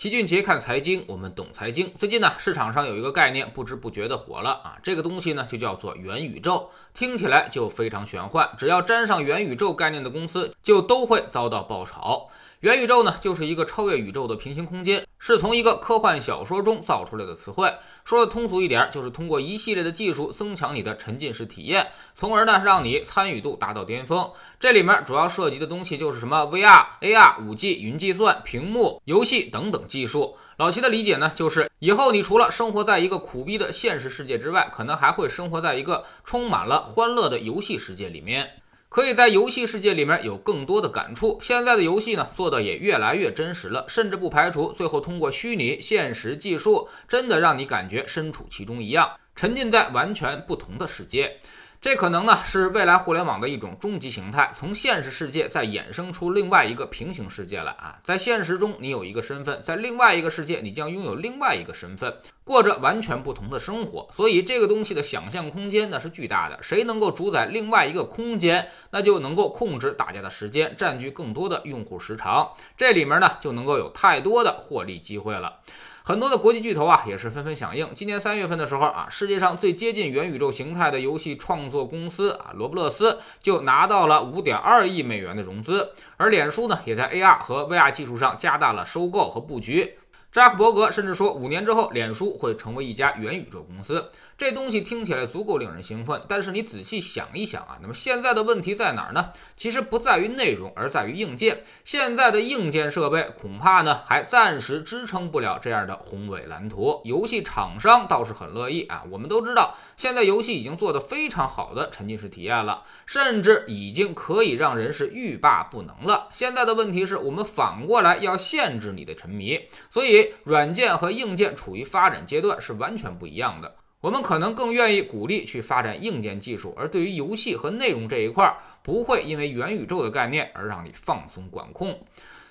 齐俊杰看财经，我们懂财经。最近呢，市场上有一个概念，不知不觉的火了啊！这个东西呢，就叫做元宇宙，听起来就非常玄幻。只要沾上元宇宙概念的公司，就都会遭到爆炒。元宇宙呢，就是一个超越宇宙的平行空间，是从一个科幻小说中造出来的词汇。说的通俗一点，就是通过一系列的技术增强你的沉浸式体验，从而呢让你参与度达到巅峰。这里面主要涉及的东西就是什么 VR、AR、5G、云计算、屏幕、游戏等等技术。老齐的理解呢，就是以后你除了生活在一个苦逼的现实世界之外，可能还会生活在一个充满了欢乐的游戏世界里面。可以在游戏世界里面有更多的感触。现在的游戏呢，做的也越来越真实了，甚至不排除最后通过虚拟现实技术，真的让你感觉身处其中一样，沉浸在完全不同的世界。这可能呢是未来互联网的一种终极形态，从现实世界再衍生出另外一个平行世界来啊！在现实中你有一个身份，在另外一个世界你将拥有另外一个身份，过着完全不同的生活。所以这个东西的想象空间那是巨大的，谁能够主宰另外一个空间，那就能够控制大家的时间，占据更多的用户时长，这里面呢就能够有太多的获利机会了。很多的国际巨头啊，也是纷纷响应。今年三月份的时候啊，世界上最接近元宇宙形态的游戏创作公司啊，罗布勒斯就拿到了五点二亿美元的融资，而脸书呢，也在 AR 和 VR 技术上加大了收购和布局。扎克伯格甚至说，五年之后，脸书会成为一家元宇宙公司。这东西听起来足够令人兴奋，但是你仔细想一想啊，那么现在的问题在哪儿呢？其实不在于内容，而在于硬件。现在的硬件设备恐怕呢，还暂时支撑不了这样的宏伟蓝图。游戏厂商倒是很乐意啊。我们都知道，现在游戏已经做得非常好的沉浸式体验了，甚至已经可以让人是欲罢不能了。现在的问题是我们反过来要限制你的沉迷，所以。软件和硬件处于发展阶段是完全不一样的。我们可能更愿意鼓励去发展硬件技术，而对于游戏和内容这一块，不会因为元宇宙的概念而让你放松管控。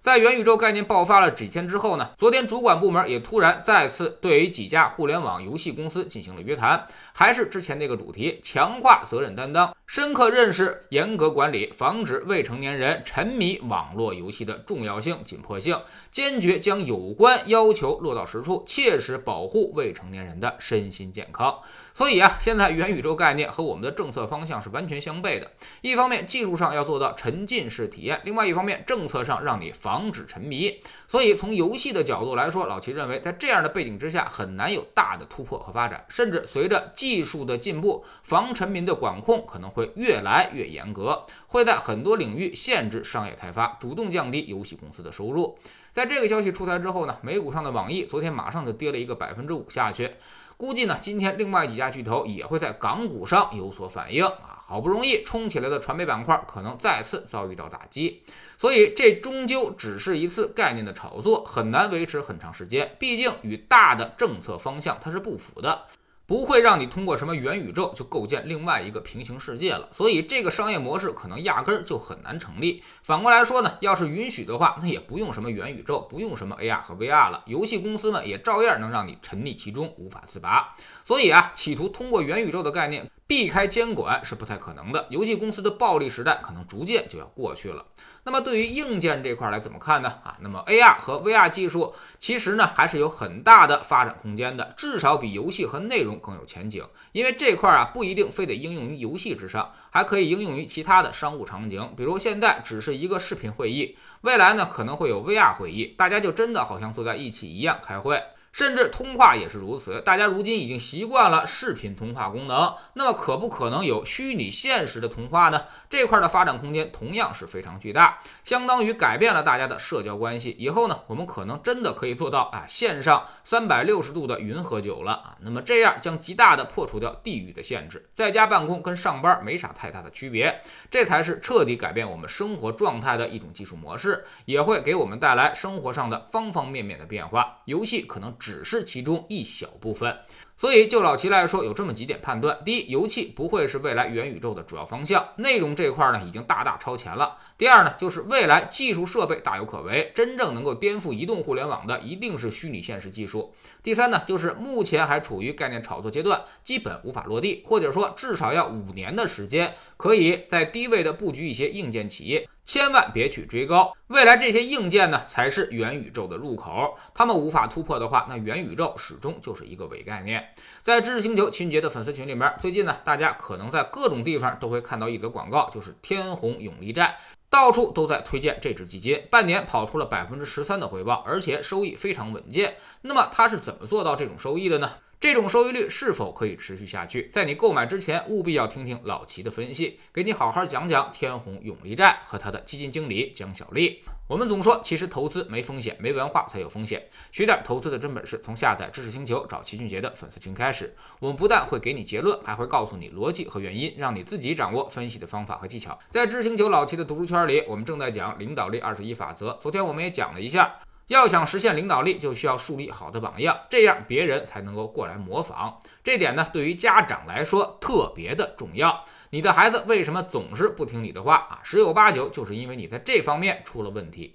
在元宇宙概念爆发了几天之后呢？昨天主管部门也突然再次对于几家互联网游戏公司进行了约谈，还是之前那个主题：强化责任担当，深刻认识严格管理，防止未成年人沉迷网络游戏的重要性、紧迫性，坚决将有关要求落到实处，切实保护未成年人的身心健康。所以啊，现在元宇宙概念和我们的政策方向是完全相悖的。一方面技术上要做到沉浸式体验，另外一方面政策上让你防防止沉迷。所以从游戏的角度来说，老齐认为在这样的背景之下，很难有大的突破和发展。甚至随着技术的进步，防沉迷的管控可能会越来越严格，会在很多领域限制商业开发，主动降低游戏公司的收入。在这个消息出台之后呢，美股上的网易昨天马上就跌了一个百分之五下去。估计呢，今天另外几家巨头也会在港股上有所反应啊！好不容易冲起来的传媒板块，可能再次遭遇到打击，所以这终究只是一次概念的炒作，很难维持很长时间，毕竟与大的政策方向它是不符的。不会让你通过什么元宇宙就构建另外一个平行世界了，所以这个商业模式可能压根儿就很难成立。反过来说呢，要是允许的话，那也不用什么元宇宙，不用什么 AR 和 VR 了，游戏公司们也照样能让你沉溺其中无法自拔。所以啊，企图通过元宇宙的概念避开监管是不太可能的，游戏公司的暴利时代可能逐渐就要过去了。那么对于硬件这块来怎么看呢？啊，那么 AR 和 VR 技术其实呢还是有很大的发展空间的，至少比游戏和内容更有前景。因为这块啊不一定非得应用于游戏之上，还可以应用于其他的商务场景。比如现在只是一个视频会议，未来呢可能会有 VR 会议，大家就真的好像坐在一起一样开会。甚至通话也是如此，大家如今已经习惯了视频通话功能，那么可不可能有虚拟现实的通话呢？这块的发展空间同样是非常巨大，相当于改变了大家的社交关系。以后呢，我们可能真的可以做到啊，线上三百六十度的云喝酒了啊。那么这样将极大的破除掉地域的限制，在家办公跟上班没啥太大的区别，这才是彻底改变我们生活状态的一种技术模式，也会给我们带来生活上的方方面面的变化。游戏可能只。只是其中一小部分。所以就老齐来说，有这么几点判断：第一，油气不会是未来元宇宙的主要方向，内容这块呢已经大大超前了；第二呢，就是未来技术设备大有可为，真正能够颠覆移动互联网的一定是虚拟现实技术；第三呢，就是目前还处于概念炒作阶段，基本无法落地，或者说至少要五年的时间，可以在低位的布局一些硬件企业。千万别去追高，未来这些硬件呢才是元宇宙的入口，他们无法突破的话，那元宇宙始终就是一个伪概念。在知识星球秦杰的粉丝群里面，最近呢，大家可能在各种地方都会看到一则广告，就是天弘永利债，到处都在推荐这只基金，半年跑出了百分之十三的回报，而且收益非常稳健。那么它是怎么做到这种收益的呢？这种收益率是否可以持续下去？在你购买之前，务必要听听老齐的分析，给你好好讲讲天弘永利债和他的基金经理江小丽。我们总说，其实投资没风险，没文化才有风险。学点投资的真本事，从下载知识星球找齐俊杰的粉丝群开始。我们不但会给你结论，还会告诉你逻辑和原因，让你自己掌握分析的方法和技巧。在知识星球老齐的读书圈里，我们正在讲领导力二十一法则。昨天我们也讲了一下。要想实现领导力，就需要树立好的榜样，这样别人才能够过来模仿。这点呢，对于家长来说特别的重要。你的孩子为什么总是不听你的话啊？十有八九就是因为你在这方面出了问题。